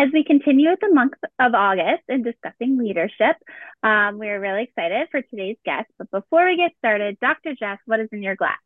As we continue with the month of August and discussing leadership, um, we are really excited for today's guest. But before we get started, Dr. Jess, what is in your glass?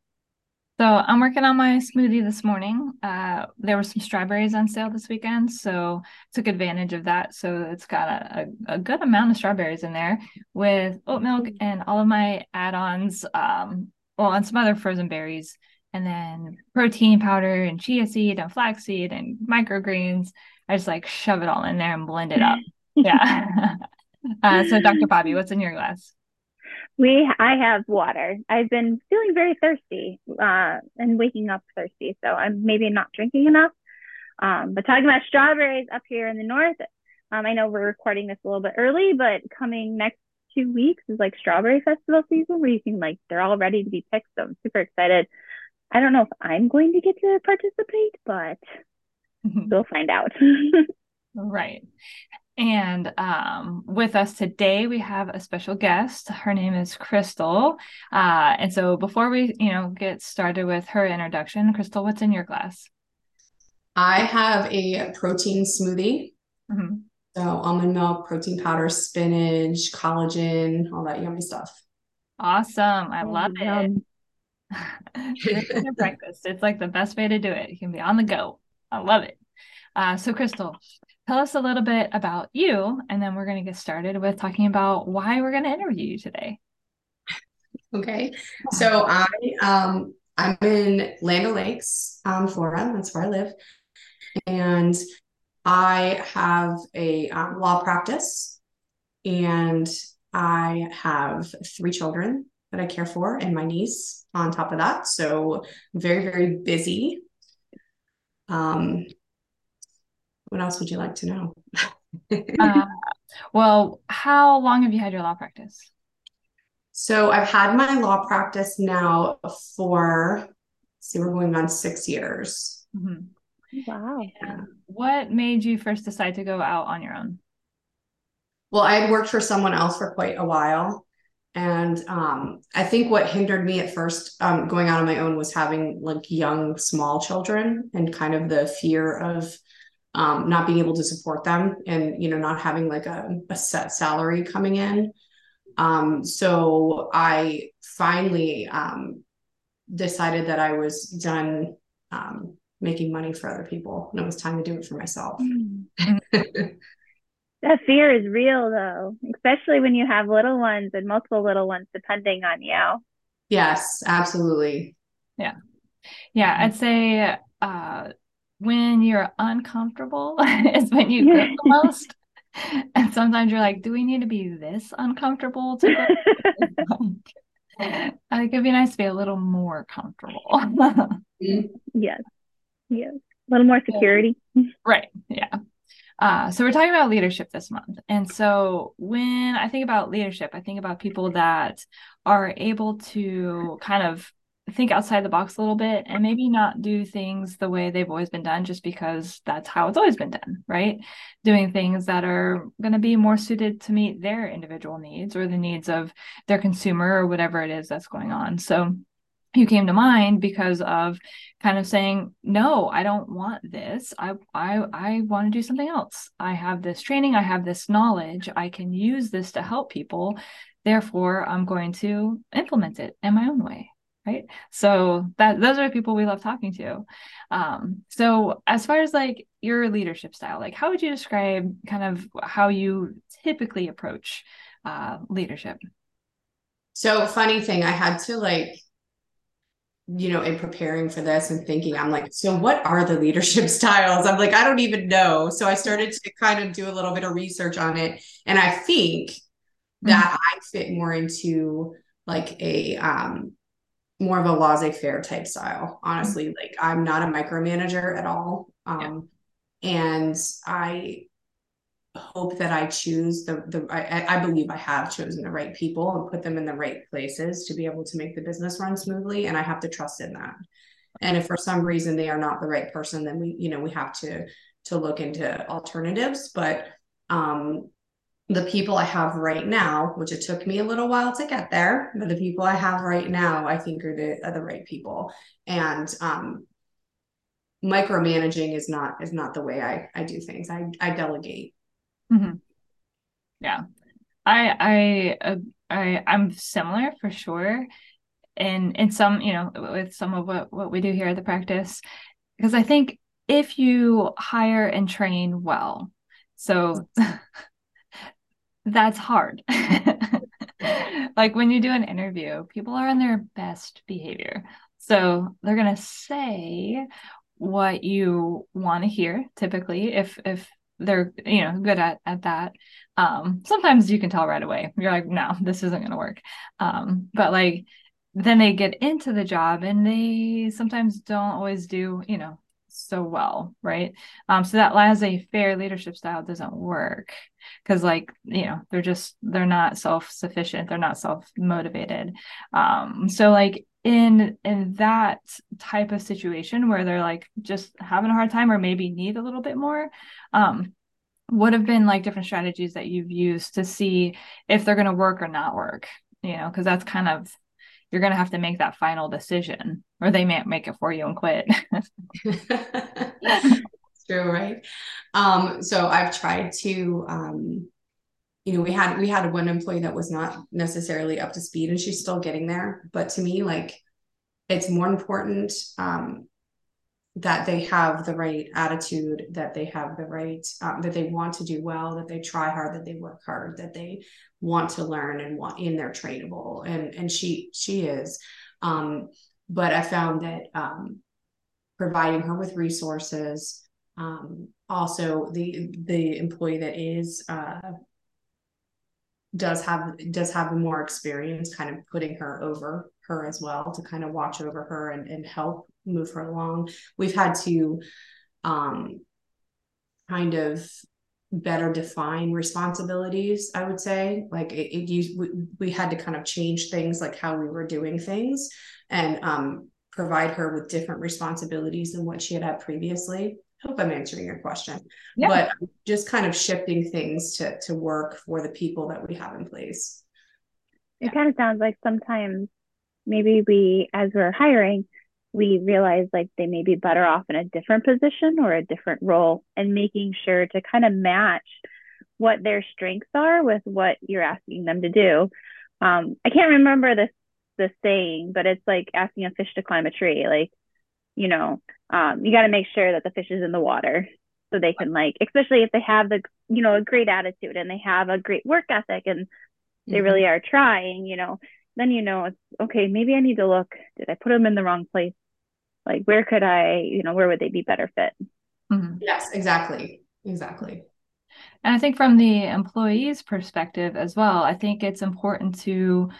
So I'm working on my smoothie this morning. Uh, there were some strawberries on sale this weekend, so took advantage of that. So it's got a, a, a good amount of strawberries in there with oat milk and all of my add-ons, um, well, and some other frozen berries, and then protein powder and chia seed and flaxseed and microgreens I just like shove it all in there and blend it up. yeah. uh, so, Dr. Bobbie, what's in your glass? We, I have water. I've been feeling very thirsty uh, and waking up thirsty, so I'm maybe not drinking enough. Um, but talking about strawberries up here in the north, um, I know we're recording this a little bit early, but coming next two weeks is like strawberry festival season where you can like they're all ready to be picked. So I'm super excited. I don't know if I'm going to get to participate, but we'll find out. right. And um, with us today, we have a special guest. Her name is Kristal. Uh, and so before we, you know, get started with her introduction, Kristal, what's in your glass? I have a protein smoothie. Mm-hmm. So almond milk, protein powder, spinach, collagen, all that yummy stuff. Awesome. I love it. breakfast. It's like the best way to do it. You can be on the go. I love it. Uh, so, Kristal, tell us a little bit about you, and then we're going to get started with talking about why we're going to interview you today. Okay, so I um, I'm in Land O'Lakes, um, Florida. That's where I live, and I have a um, law practice, and I have three children that I care for, and my niece on top of that. So very very busy um, what else would you like to know? uh, well, how long have you had your law practice? So I've had my law practice now for, see, we're going on six years. Mm-hmm. Wow. And what made you first decide to go out on your own? Well, I had worked for someone else for quite a while. And um, I think what hindered me at first um, going out on my own was having like young, small children and kind of the fear of um, not being able to support them and, you know, not having like a, a set salary coming in. Um, so I finally um, decided that I was done um, making money for other people and it was time to do it for myself. That fear is real though, especially when you have little ones and multiple little ones depending on you. Yes, absolutely. Yeah. Yeah, I'd say uh when you're uncomfortable is when you grow the most. And sometimes you're like, do we need to be this uncomfortable to I think it'd be nice to be a little more comfortable. yes. Yes. A little more security. Right. Yeah. Uh, so we're talking about leadership this month. And so when I think about leadership, I think about people that are able to kind of think outside the box a little bit and maybe not do things the way they've always been done just because that's how it's always been done, right? Doing things that are going to be more suited to meet their individual needs or the needs of their consumer or whatever it is that's going on. So you came to mind because of kind of saying no i don't want this. I i i want to do something else. I have this training. I have this knowledge. I can use this to help people. Therefore i'm going to implement it in my own way right so that those are the people we love talking to um so as far as like your leadership style like how would you describe kind of how you typically approach uh leadership so funny thing i had to like you know, in preparing for this and thinking, I'm like, so what are the leadership styles? I'm like, I don't even know. So I started to kind of do a little bit of research on it. And I think mm-hmm. that I fit more into like a um more of a laissez-faire type style. Honestly, mm-hmm. like I'm not a micromanager at all. Um yeah. and I hope that I choose the the I, I believe I have chosen the right people and put them in the right places to be able to make the business run smoothly and I have to trust in that. And if for some reason they are not the right person then we you know we have to to look into alternatives but um the people I have right now, which it took me a little while to get there, but the people I have right now, I think are the are the right people. And um, micromanaging is not is not the way I I do things. I I delegate. Mm-hmm. Yeah, I I uh, I I'm similar for sure, and in some you know with some of what what we do here at the practice, because I think if you hire and train well, so that's hard. like when you do an interview, people are in their best behavior. So they're going to say what you want to hear typically if if they're you know good at at that um sometimes you can tell right away you're like no this isn't going to work um but like then they get into the job and they sometimes don't always do you know so well right? Um so that laissez-faire leadership style doesn't work because like you know they're just they're not self-sufficient they're not self-motivated. Um so like in in that type of situation where they're like just having a hard time or maybe need a little bit more um what have been like different strategies that you've used to see if they're going to work or not work? You know because that's kind of you're going to have to make that final decision or they may make it for you and quit. True right? Um so i've tried to um you know we had we had one employee that was not necessarily up to speed and she's still getting there but to me like it's more important um, that they have the right attitude that they have the right um, that they want to do well that they try hard that they work hard that they want to learn and want in their trainable. And and she she is. Um, but i found that um, providing her with resources um, also the the employee that is uh, does have does have more experience kind of putting her over her as well to kind of watch over her and, and help move her along we've had to um kind of better define responsibilities i would say like it, it used we, we had to kind of change things like how we were doing things and um provide her with different responsibilities than what she had had previously hope I'm answering your question. Yeah. But just kind of shifting things to to work for the people that we have in place. It yeah. kind of sounds like sometimes maybe we as we're hiring, we realize like they may be better off in a different position or a different role and making sure to kind of match what their strengths are with what you're asking them to do. Um, I can't remember this the saying, but it's like asking a fish to climb a tree. Like you know, um, you got to make sure that the fish is in the water so they can like, especially if they have the, you know, a great attitude and they have a great work ethic and they mm-hmm. really are trying, you know, then you know it's okay. Maybe I need to look. Did I put them in the wrong place? Like, where could I, you know, where would they be better fit? Mm-hmm. Yes, exactly, exactly. And I think from the employee's perspective as well, I think it's important to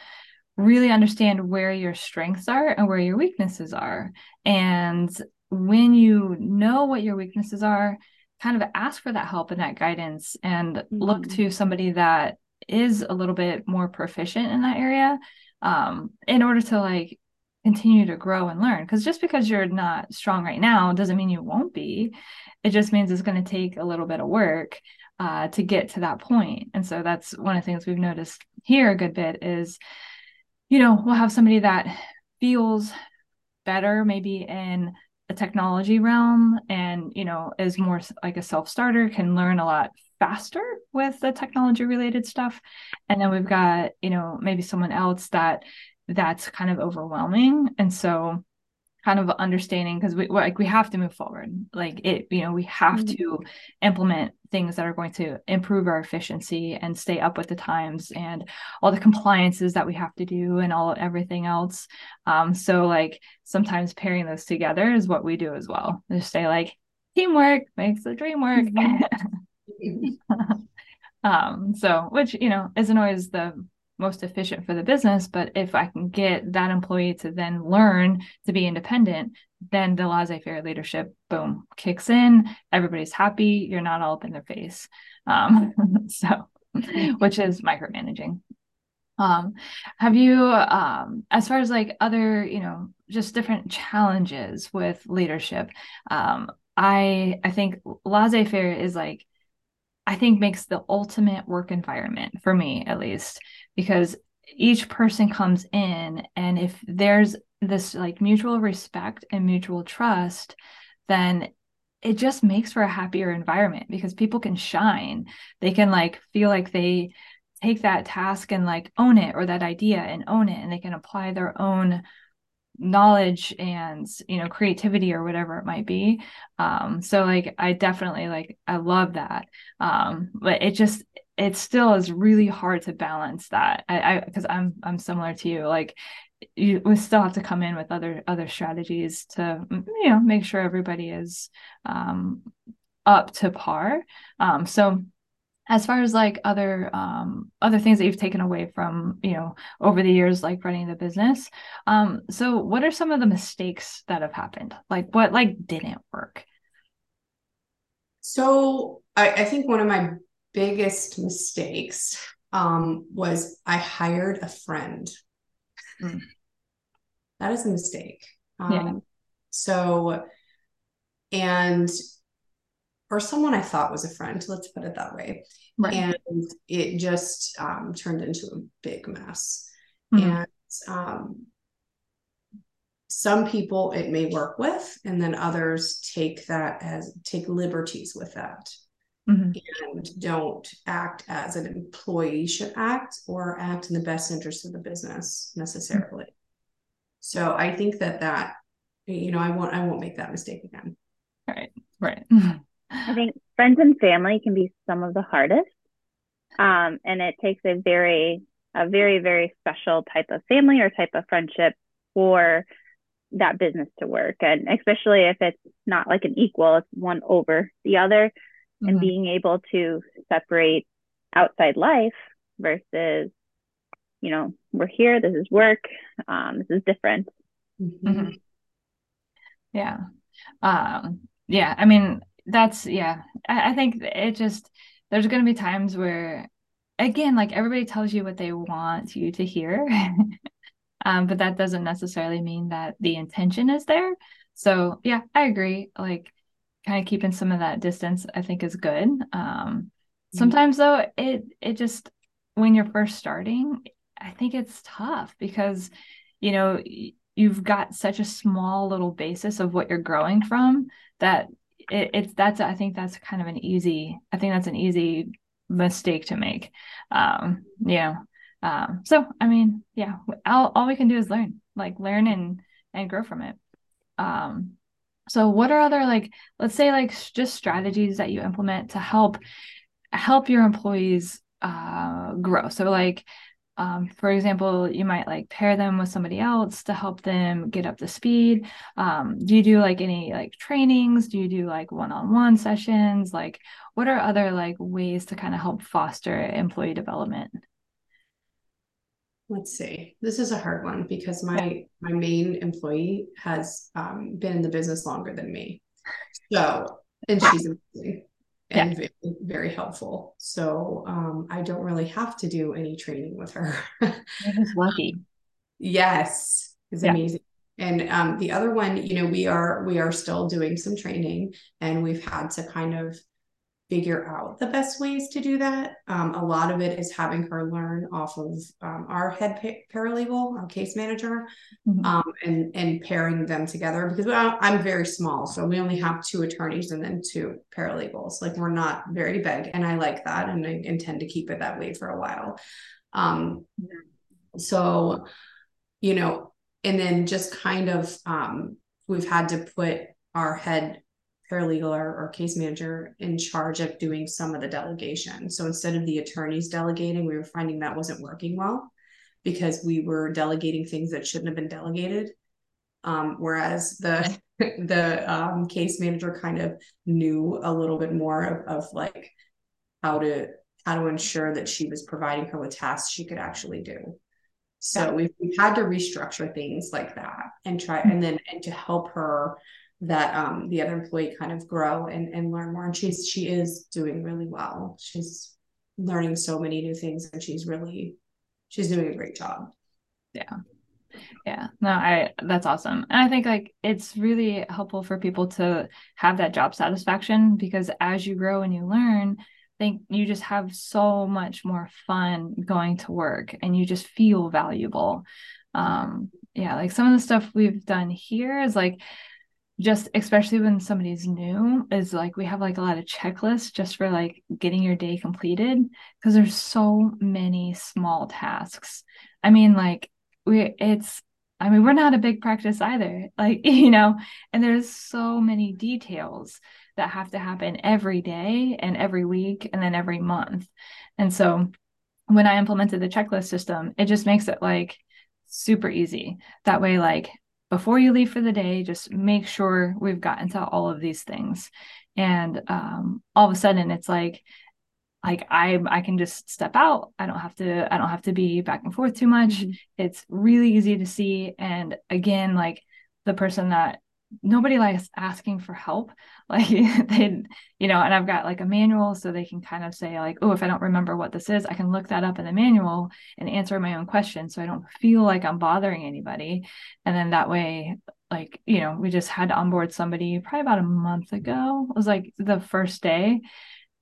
really understand where your strengths are and where your weaknesses are. And when you know what your weaknesses are, kind of ask for that help and that guidance and mm-hmm. look to somebody that is a little bit more proficient in that area um, in order to like continue to grow and learn. Because just because you're not strong right now doesn't mean you won't be. It just means it's going to take a little bit of work uh, to get to that point. And so that's one of the things we've noticed here a good bit is you know, we'll have somebody that feels better maybe in a technology realm and, you know, is more like a self starter, can learn a lot faster with the technology related stuff. And then we've got, you know, maybe someone else that that's kind of overwhelming. And so kind of understanding because we like we have to move forward like it you know we have mm-hmm. to implement things that are going to improve our efficiency and stay up with the times and all the compliances that we have to do and all everything else um so like sometimes pairing those together is what we do as well just say like teamwork makes the dream work mm-hmm. um so which you know isn't always the most efficient for the business. But if I can get that employee to then learn to be independent, then the laissez faire leadership, boom, kicks in. Everybody's happy. You're not all up in their face. Um, so, which is micromanaging. Um, have you, um, as far as like other, you know, just different challenges with leadership, um, I I think laissez faire is like I think makes the ultimate work environment for me at least because each person comes in and if there's this like mutual respect and mutual trust then it just makes for a happier environment because people can shine. They can like feel like they take that task and like own it or that idea and own it and they can apply their own knowledge and you know creativity or whatever it might be. Um so like i definitely like i love that. Um but it just it still is really hard to balance that. I i because i'm i'm similar to you. Like you we still have to come in with other other strategies to you know make sure everybody is um up to par. Um so as far as like other um other things that you've taken away from you know over the years like running the business um so what are some of the mistakes that have happened like what like didn't work so i, I think one of my biggest mistakes um was i hired a friend mm. that is a mistake um yeah. so and or someone I thought was a friend, let's put it that way. Right. And it just um, turned into a big mess. Mm-hmm. And um, some people it may work with, and then others take that as take liberties with that. Mm-hmm. And don't act as an employee should act or act in the best interest of the business necessarily. Mm-hmm. So I think that that you know I won't I won't make that mistake again. Right. Right. I think friends and family can be some of the hardest. Um, and it takes a very, a very, very special type of family or type of friendship for that business to work. And especially if it's not like an equal, it's one over the other. Mm-hmm. And being able to separate outside life versus, you know, we're here, this is work, um, this is different. Mm-hmm. Yeah. Um, yeah. I mean, that's yeah. I, I think it just there's going to be times where again like everybody tells you what they want you to hear um but that doesn't necessarily mean that the intention is there. So yeah i agree. Like kind of keeping some of that distance i think is good. Um mm-hmm. sometimes though it it just when you're first starting i think it's tough because you know you've got such a small little basis of what you're growing from that it, it's that's I think that's kind of an easy I think that's an easy mistake to make. Um, you know. Um, so I mean, yeah, all, all we can do is learn, like learn and and grow from it. Um, so what are other like let's say like just strategies that you implement to help help your employees uh grow? So like um, for example, you might like pair them with somebody else to help them get up to speed. Um, do you do like any like trainings? Do you do like one-on-one sessions? Like, what are other like ways to kind of help foster employee development? Let's see. This is a hard one because my my main employee has um, been in the business longer than me. So, and she's amazing and yeah. very, very helpful. So um, I don't really have to do any training with her. Lucky. Yes, it's yeah. amazing. And um, the other one, you know, we are we are still doing some training, and we've had to kind of figure out the best ways to do that. Um, a lot of it is having her learn off of um, our head paralegal, our case manager, mm-hmm. um, and and pairing them together because I'm very small, so we only have two attorneys and then two paralegals. Like we're not very big, and I like that, and I intend to keep it that way for a while. Um, so, you know, and then just kind of um, we've had to put our head paralegal or, or case manager in charge of doing some of the delegation. So instead of the attorneys delegating, we were finding that wasn't working well because we were delegating things that shouldn't have been delegated. Um, whereas the the um, case manager kind of knew a little bit more of, of like how to how to ensure that she was providing her with tasks she could actually do. So we've, we've had to restructure things like that and try and then and to help her that um, the other employee kind of grow and, and learn more. And she's she is doing really well. She's learning so many new things and she's really she's doing a great job. Yeah. Yeah. No, I that's awesome. And I think like it's really helpful for people to have that job satisfaction because as you grow and you learn, I think you just have so much more fun going to work and you just feel valuable. Um yeah, like some of the stuff we've done here is like just especially when somebody's new is like we have like a lot of checklists just for like getting your day completed because there's so many small tasks. I mean like we it's i mean we're not a big practice either like you know and there's so many details that have to happen every day and every week and then every month. And so when i implemented the checklist system it just makes it like super easy. That way like before you leave for the day, just make sure we've gotten to all of these things. And um, all of a sudden it's like, like I I can just step out. I don't have to I don't have to be back and forth too much. Mm-hmm. It's really easy to see. And again, like the person that nobody likes asking for help. Like they you know and i've got like a manual so they can kind of say like oh if i don't remember what this is i can look that up in the manual and answer my own question so i don't feel like i'm bothering anybody. And then that way like you know we just had to onboard somebody probably about a month ago. It was like the first day.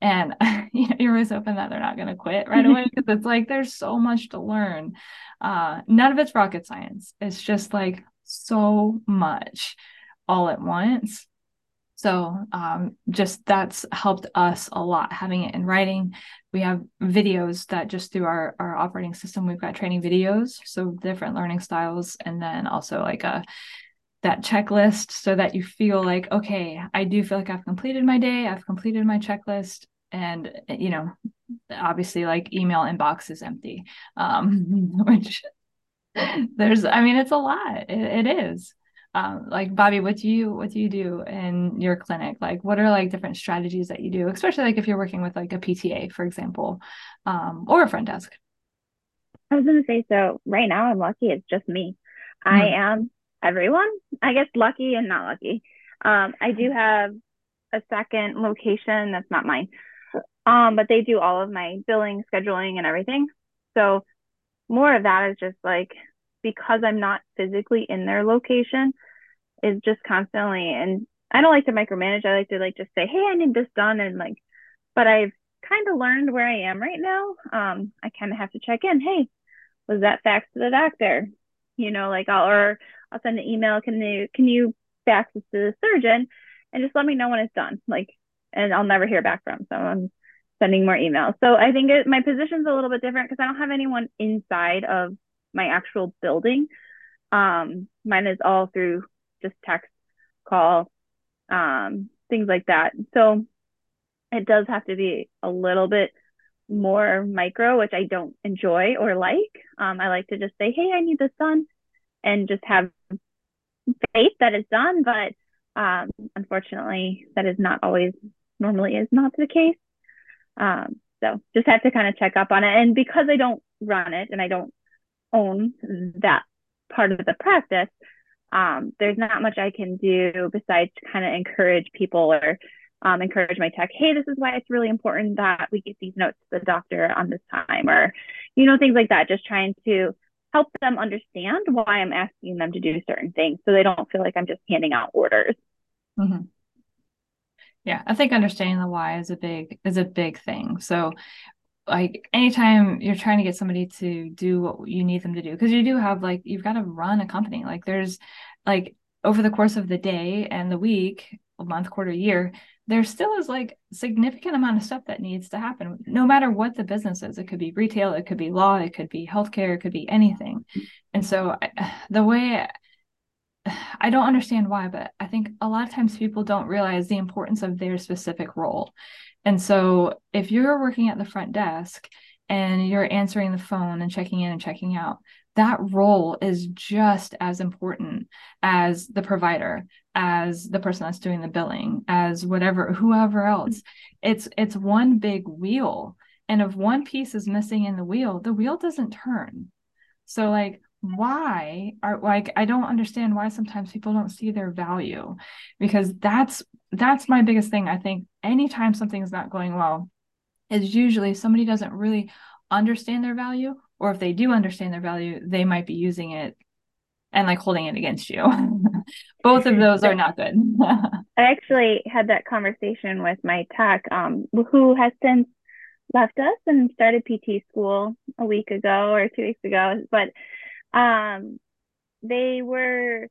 And you know, you're always hoping that they're not going to quit right away because it's like there's so much to learn. Uh, none of it's rocket science. It's just like so much all at once. So um, just that's helped us a lot having it in writing. We have videos that just through our, our operating system, we've got training videos, so different learning styles, and then also like a that checklist so that you feel like, okay, I do feel like I've completed my day, I've completed my checklist, and you know, obviously like email inbox is empty. Um, which there's I mean, it's a lot. it, it is um, like Bobbie, what do you what do you do in your clinic? Like, what are like different strategies that you do, especially like if you're working with like a PTA, for example, um, or a front desk? I was gonna say, so right now I'm lucky. It's just me. Mm-hmm. I am everyone. I guess lucky and not lucky. Um, I do have a second location that's not mine, um, but they do all of my billing, scheduling, and everything. So more of that is just like because I'm not physically in their location is just constantly and I don't like to micromanage. I like to like just say, hey, I need this done and like but I've kind of learned where I am right now. Um, I kind of have to check in. Hey, was that fax to the doctor? You know, like I'll or I'll send an email. Can you can you fax this to the surgeon and just let me know when it's done? Like, and I'll never hear back from. So I'm sending more emails. So I think it, my position's a little bit different because I don't have anyone inside of my actual building. Um, mine is all through just text, call, um, things like that. So it does have to be a little bit more micro, which I don't enjoy or like. Um, I like to just say, hey, I need this done and just have faith that it's done. But um, unfortunately, that is not always normally is not the case. Um, so just have to kind of check up on it. And because I don't run it and I don't own that part of the practice, um, there's not much I can do besides kind of encourage people or um, encourage my tech, hey, this is why it's really important that we get these notes to the doctor on this time, or, you know, things like that. Just trying to help them understand why I'm asking them to do certain things so they don't feel like I'm just handing out orders. Mm-hmm. Yeah, I think understanding the why is a big is a big thing. So like anytime you're trying to get somebody to do what you need them to do because you do have like you've got to run a company. Like there's like over the course of the day and the week month quarter year there still is like significant amount of stuff that needs to happen. No matter what the business is it could be retail it could be law it could be healthcare it could be anything. And so I, the way I don't understand why, but I think a lot of times people don't realize the importance of their specific role. And so if you're working at the front desk and you're answering the phone and checking in and checking out, that role is just as important as the provider, as the person that's doing the billing, as whatever whoever else. Mm-hmm. It's it's one big wheel. And if one piece is missing in the wheel, the wheel doesn't turn. So like why are like I don't understand why sometimes people don't see their value because that's that's my biggest thing. I think anytime something's not going well, is usually somebody doesn't really understand their value, or if they do understand their value, they might be using it and like holding it against you. Both of those are not good. I actually had that conversation with my tech, um, who has since left us and started PT school a week ago or two weeks ago. But um, they were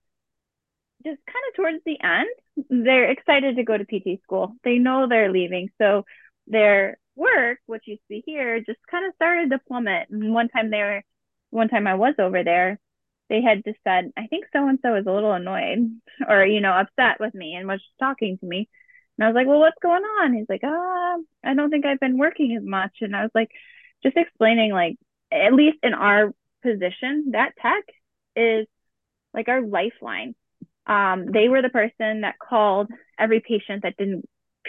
just kind of towards the end, they're excited to go to PT school. They know they're leaving. So their work, which you see here, just kind of started to plummet. And one time they were, one time I was over there, they had just said, I think so and so is a little annoyed or, you know, upset with me and was talking to me. And I was like, well, what's going on? He's like, ah, I don't think I've been working as much. And I was like, just explaining, like, at least in our position, that tech is like our lifeline. Um, they were the person that called every patient that didn't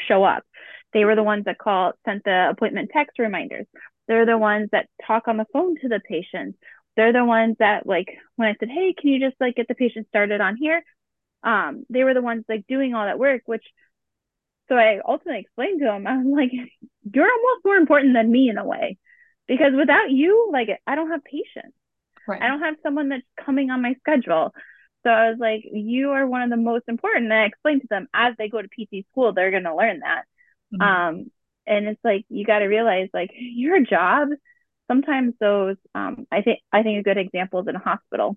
show up. They were the ones that called, sent the appointment text reminders. They're the ones that talk on the phone to the patients. They're the ones that like when I said, "Hey, can you just like get the patient started on here?" Um, they were the ones like doing all that work, which so I ultimately explained to him, I'm like, you're almost more important than me in a way, because without you, like I don't have patience. Right. I don't have someone that's coming on my schedule. So I was like, you are one of the most important. And I explained to them as they go to PT school, they're going to learn that. Mm-hmm. Um, and it's like, you got to realize like your job, sometimes those, um, I think, I think a good example is in a hospital.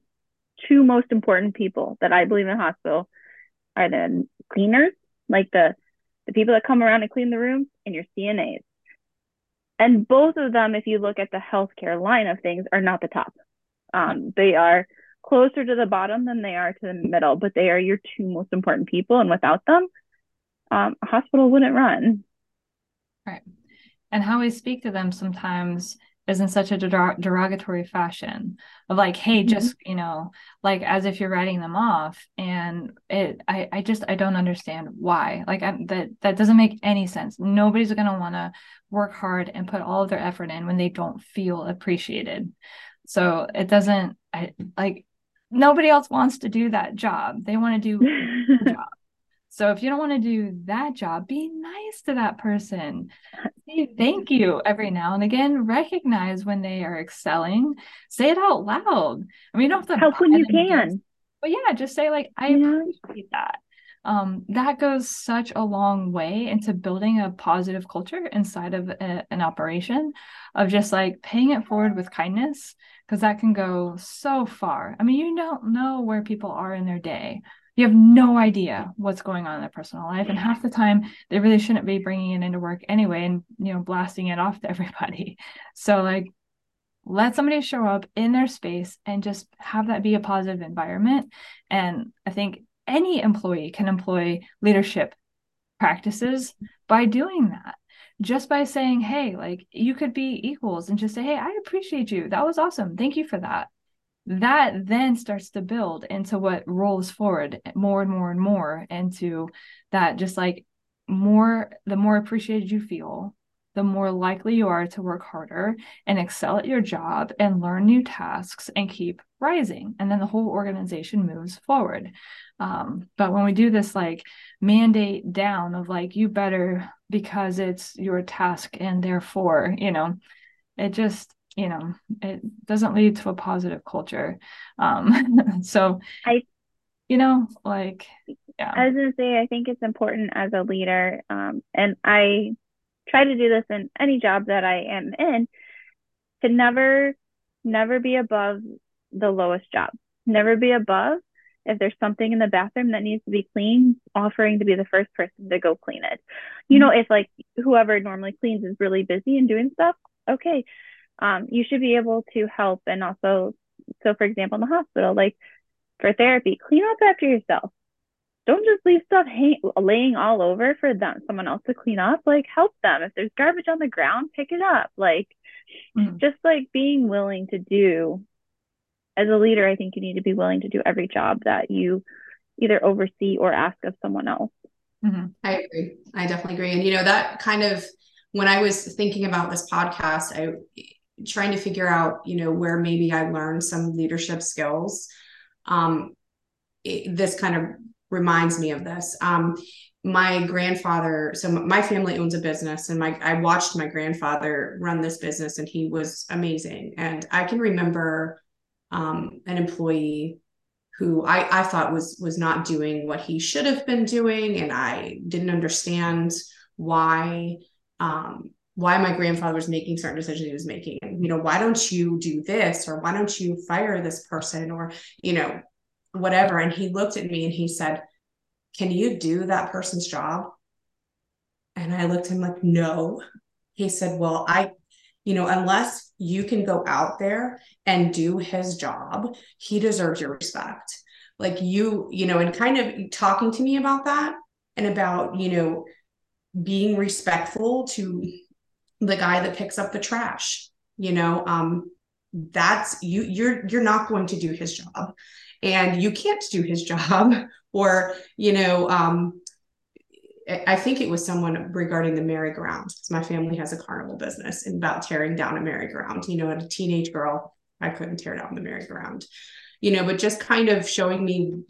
Two most important people that I believe in a hospital are the cleaners, like the, the people that come around and clean the room and your CNAs. And both of them, if you look at the healthcare line of things, are not the top. Um, they are closer to the bottom than they are to the middle, but they are your two most important people. And without them, um, a hospital wouldn't run. Right. And how we speak to them sometimes is in such a derogatory fashion of like hey mm-hmm. just you know like as if you're writing them off and it i i just i don't understand why like I, that that doesn't make any sense nobody's going to want to work hard and put all of their effort in when they don't feel appreciated so it doesn't I like nobody else wants to do that job. They want to do the job. So if you don't want to do that job, be nice to that person. Say thank you every now and again. Recognize when they are excelling. Say it out loud. I mean, you don't have to help when you can. But yeah, just say like, I yeah. appreciate that. Um, that goes such a long way into building a positive culture inside of a, an operation of just like paying it forward with kindness because that can go so far. I mean, you don't know where people are in their day. You have no idea what's going on in their personal life, and half the time they really shouldn't be bringing it into work anyway, and you know, blasting it off to everybody. So like, let somebody show up in their space and just have that be a positive environment. And I think any employee can employ leadership practices by doing that just by saying, hey, like you could be equals and just say, hey, I appreciate you. That was awesome. Thank you for that. That then starts to build into what rolls forward more and more and more into that just like more, the more appreciated you feel, the more likely you are to work harder and excel at your job and learn new tasks and keep rising. And then the whole organization moves forward. Um, but when we do this like mandate down of like, you better because it's your task and therefore, you know, it just, you know, it doesn't lead to a positive culture. Um, so I, you know, like, yeah. I was gonna say, I think it's important as a leader, um, and I try to do this in any job that I am in, to never, never be above the lowest job. Never be above if there's something in the bathroom that needs to be cleaned, offering to be the first person to go clean it. You know, if like whoever normally cleans is really busy and doing stuff, okay, um, you should be able to help. And also, so for example, in the hospital, like for therapy, clean up after yourself. Don't just leave stuff hang- laying all over for them, someone else to clean up. Like help them. If there's garbage on the ground, pick it up. Like mm. just like being willing to do as a leader, I think you need to be willing to do every job that you either oversee or ask of someone else. Mm-hmm. I agree. I definitely agree. And, you know, that kind of, when I was thinking about this podcast, I trying to figure out, you know, where maybe I learned some leadership skills. Um, it, this kind of reminds me of this. Um, my grandfather so my family owns a business and my i watched my grandfather run this business and he was amazing and i can remember um, an employee who I, I thought was was not doing what he should have been doing, and I didn't understand why um, why my grandfather was making certain decisions he was making. And, you know, why don't you do this, or why don't you fire this person, or you know, whatever. And he looked at me and he said, Can you do that person's job? And I looked at him like, No. He said, Well, I, you know, unless you can go out there and do his job, he deserves your respect. Like you, you know, and kind of talking to me about that and about, you know, being respectful to the guy that picks up the trash, you know, um, that's you you're you're not going to do his job and you can't do his job or you know um I think it was someone regarding the merry-go-round. My family has a carnival business and about tearing down a merry-go-round. You know, as a teenage girl, I couldn't tear down the merry-go-round. You know, but just kind of showing me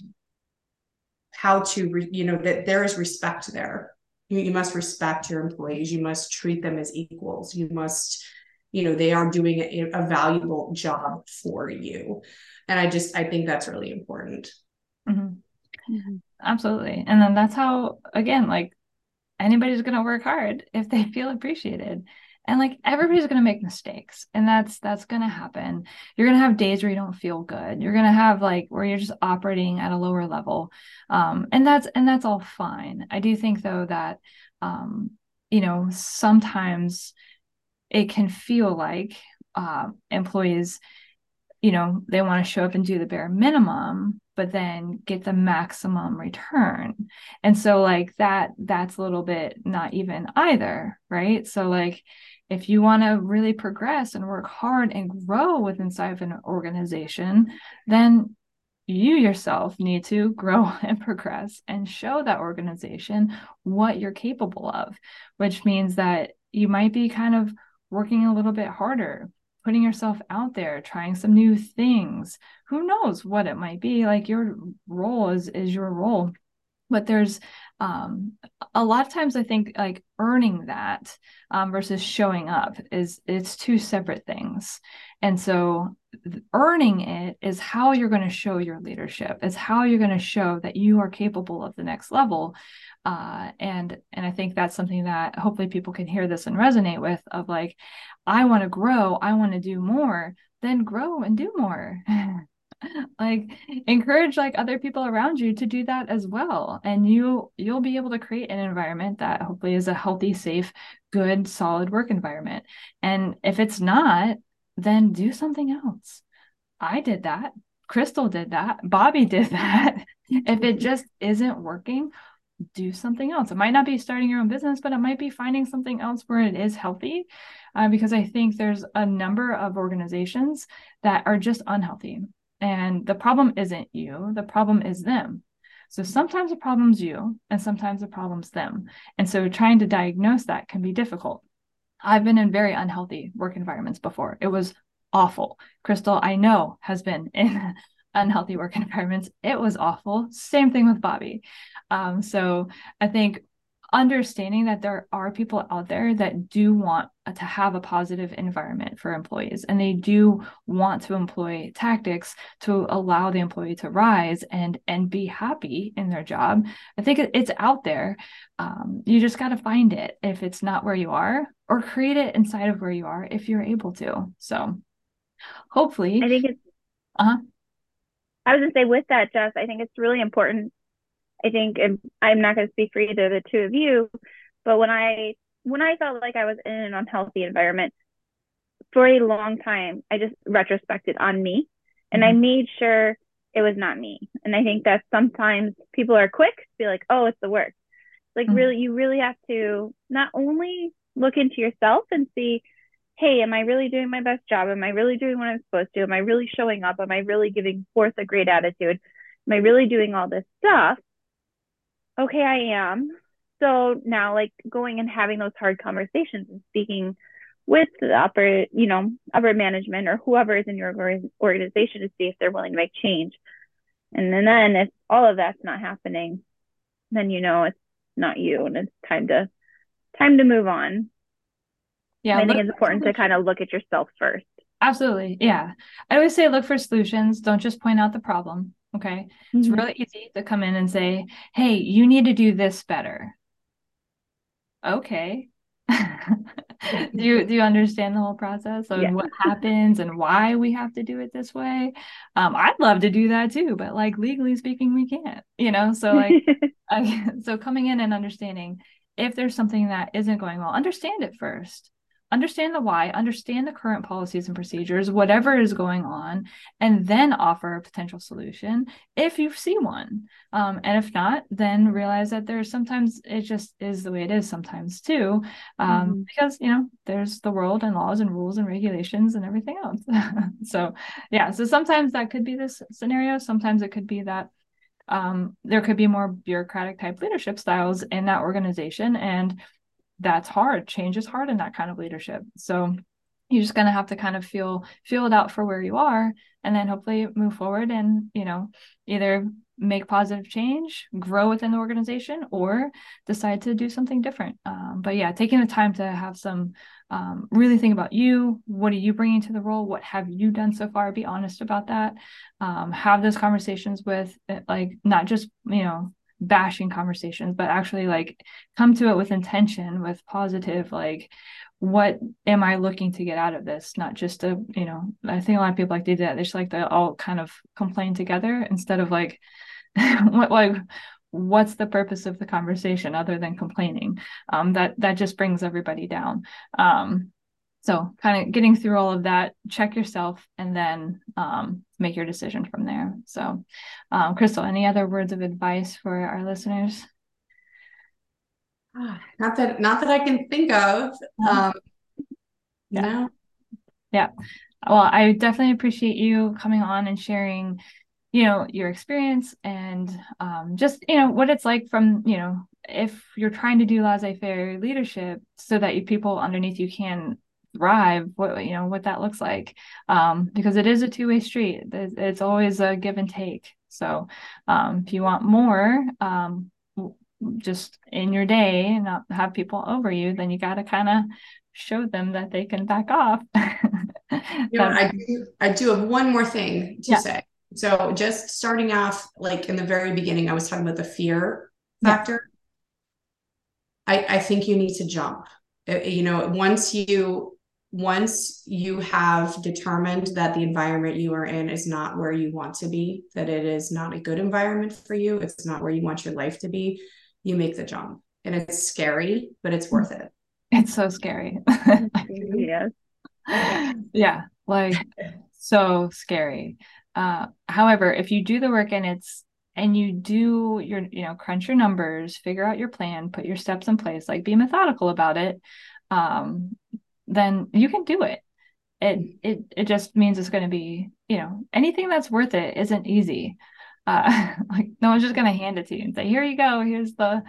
how to, re- you know, that there is respect there. You, you must respect your employees. You must treat them as equals. You must, you know, they are doing a, a valuable job for you. And I just, I think that's really important. Mm-hmm. Mm-hmm. Absolutely. And then that's how, again, like anybody's going to work hard if they feel appreciated. And like everybody's going to make mistakes and that's that's going to happen. You're going to have days where you don't feel good. You're going to have like where you're just operating at a lower level. Um and that's and that's all fine. I do think though that um you know, sometimes it can feel like uh, employees you know they want to show up and do the bare minimum but then get the maximum return. And so like that that's a little bit not even either right? So like if you want to really progress and work hard and grow with inside of an organization then you yourself need to grow and progress and show that organization what you're capable of which means that you might be kind of working a little bit harder putting yourself out there trying some new things. Who knows what it might be? Like your role is is your role. But there's um, a lot of times i think like earning that um, versus showing up is it's two separate things and so earning it is how you're going to show your leadership. Is how you're going to show that you are capable of the next level. Uh, and and i think that's something that hopefully people can hear this and resonate with of like i want to grow i want to do more then grow and do more. Like encourage like other people around you to do that as well. And you you'll be able to create an environment that hopefully is a healthy safe good solid work environment. And if it's not then do something else i did that Kristal did that Bobbie did that if it just isn't working do something else it might not be starting your own business but it might be finding something else where it is healthy uh, because i think there's a number of organizations that are just unhealthy and the problem isn't you, the problem is them. So sometimes the problem's you, and sometimes the problem's them. And so trying to diagnose that can be difficult. I've been in very unhealthy work environments before. It was awful. Kristal, I know, has been in unhealthy work environments. It was awful. Same thing with Bobbie. Um, so I think understanding that there are people out there that do want to have a positive environment for employees and they do want to employ tactics to allow the employee to rise and and be happy in their job. I think it's out there. Um, you just got to find it if it's not where you are or create it inside of where you are if you're able to. So hopefully i think it's uh-huh. I was going to say with that jess i think it's really important I think, and I'm not going to speak for either of the two of you, but when I when I felt like I was in an unhealthy environment for a long time, I just retrospected on me, and mm-hmm. I made sure it was not me. And I think that sometimes people are quick to be like, "Oh, it's the work." Like, mm-hmm. really, you really have to not only look into yourself and see, hey, am I really doing my best job? Am I really doing what I'm supposed to? Am I really showing up? Am I really giving forth a great attitude? Am I really doing all this stuff? Okay, I am. So now, like going and having those hard conversations and speaking with the upper, you know, upper management or whoever is in your organization to see if they're willing to make change. And then, then if all of that's not happening, then you know it's not you, and it's time to time to move on. Yeah, I think it's important to kind of look at yourself first. Absolutely, yeah. I always say look for solutions. Don't just point out the problem. Okay. Mm-hmm. It's really easy to come in and say, hey, you need to do this better. Okay. do you do you understand the whole process of Yeah. what happens and why we have to do it this way? Um, I'd love to do that too, but like legally speaking, we can't. You know, so like I, so coming in and understanding if there's something that isn't going well, understand it first. Understand the why, understand the current policies and procedures, whatever is going on, and then offer a potential solution if you see one. Um, and if not, then realize that there's sometimes it just is the way it is sometimes too, um, Mhm. because you know there's the world and laws and rules and regulations and everything else. so yeah, so sometimes that could be this scenario. Sometimes it could be that um, there could be more bureaucratic type leadership styles in that organization and that's hard. Change is hard in that kind of leadership. So you're just going to have to kind of feel feel it out for where you are and then hopefully move forward and you know either make positive change grow within the organization or decide to do something different. Um, but yeah taking the time to have some um, really think about you what are you bringing to the role? What have you done so far? Be honest about that. Um, have those conversations with uh, like not just you know bashing conversations but actually like come to it with intention with positive like what am i looking to get out of this? Not just to you know i think a lot of people like to do that. They just like to all kind of complain together instead of like what like what's the purpose of the conversation other than complaining? Um that that just brings everybody down. Um so kind of getting through all of that check yourself and then um, make your decision from there so um, Kristal any other words of advice for our listeners not that not that I can think of. Um, Yeah. no. well i definitely appreciate you coming on and sharing you know your experience and um, just you know what it's like from you know if you're trying to do laissez-faire leadership so that you people underneath you can thrive what you know what that looks like um, because it is a two-way street it's, always a give and take so um, if you want more um, just in your day and not have people over you then you got to kind of show them that they can back off You know, I do, I do have one more thing to Yeah. say. So just starting off, like in the very beginning, I was talking about the fear Yeah. factor. I, I think you need to jump. You know, once you, once you have determined that the environment you are in is not where you want to be, that it is not a good environment for you, it's not where you want your life to be, you make the jump. And it's scary, but it's worth it. it's so scary yes. yeah like so scary uh however if you do the work and it's and you do your you know crunch your numbers figure out your plan put your steps in place like be methodical about it um then you can do it. It it it just means it's going to be you know anything that's worth it isn't easy. Uh like no one's just going to hand it to you and say here you go. Here's the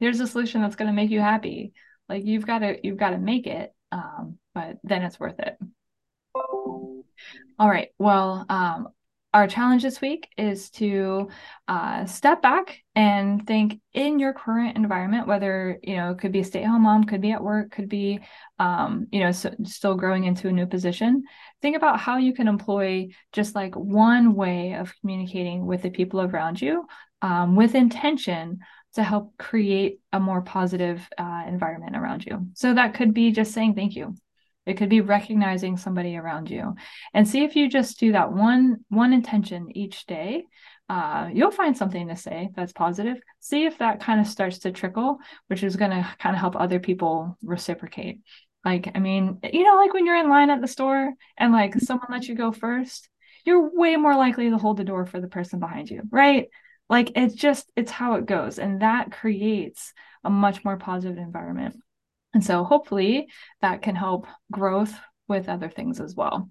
here's the solution that's going to make you happy. Like you've got to you've got to make it um but then it's worth it. All right. Well um our challenge this week is to uh, step back and think in your current environment whether you know it could be a stay-at-home mom could be at work could be um, you know so, still growing into a new position. Think about how you can employ just like one way of communicating with the people around you um, with intention to help create a more positive uh, environment around you. So that could be just saying thank you it could be recognizing somebody around you. And see if you just do that one one intention each day uh, you'll find something to say that's positive. See if that kind of starts to trickle which is going to kind of help other people reciprocate. Like i mean you know like when you're in line at the store and like someone lets you go first you're way more likely to hold the door for the person behind you right? Like it's just it's how it goes. And that creates a much more positive environment and so hopefully that can help growth with other things as well.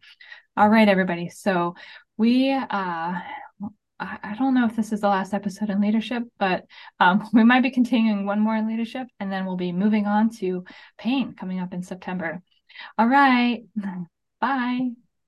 All right, everybody. So we, uh, I don't know if this is the last episode in leadership, but um, we might be continuing one more in leadership and then we'll be moving on to pain coming up in September. All right. Bye.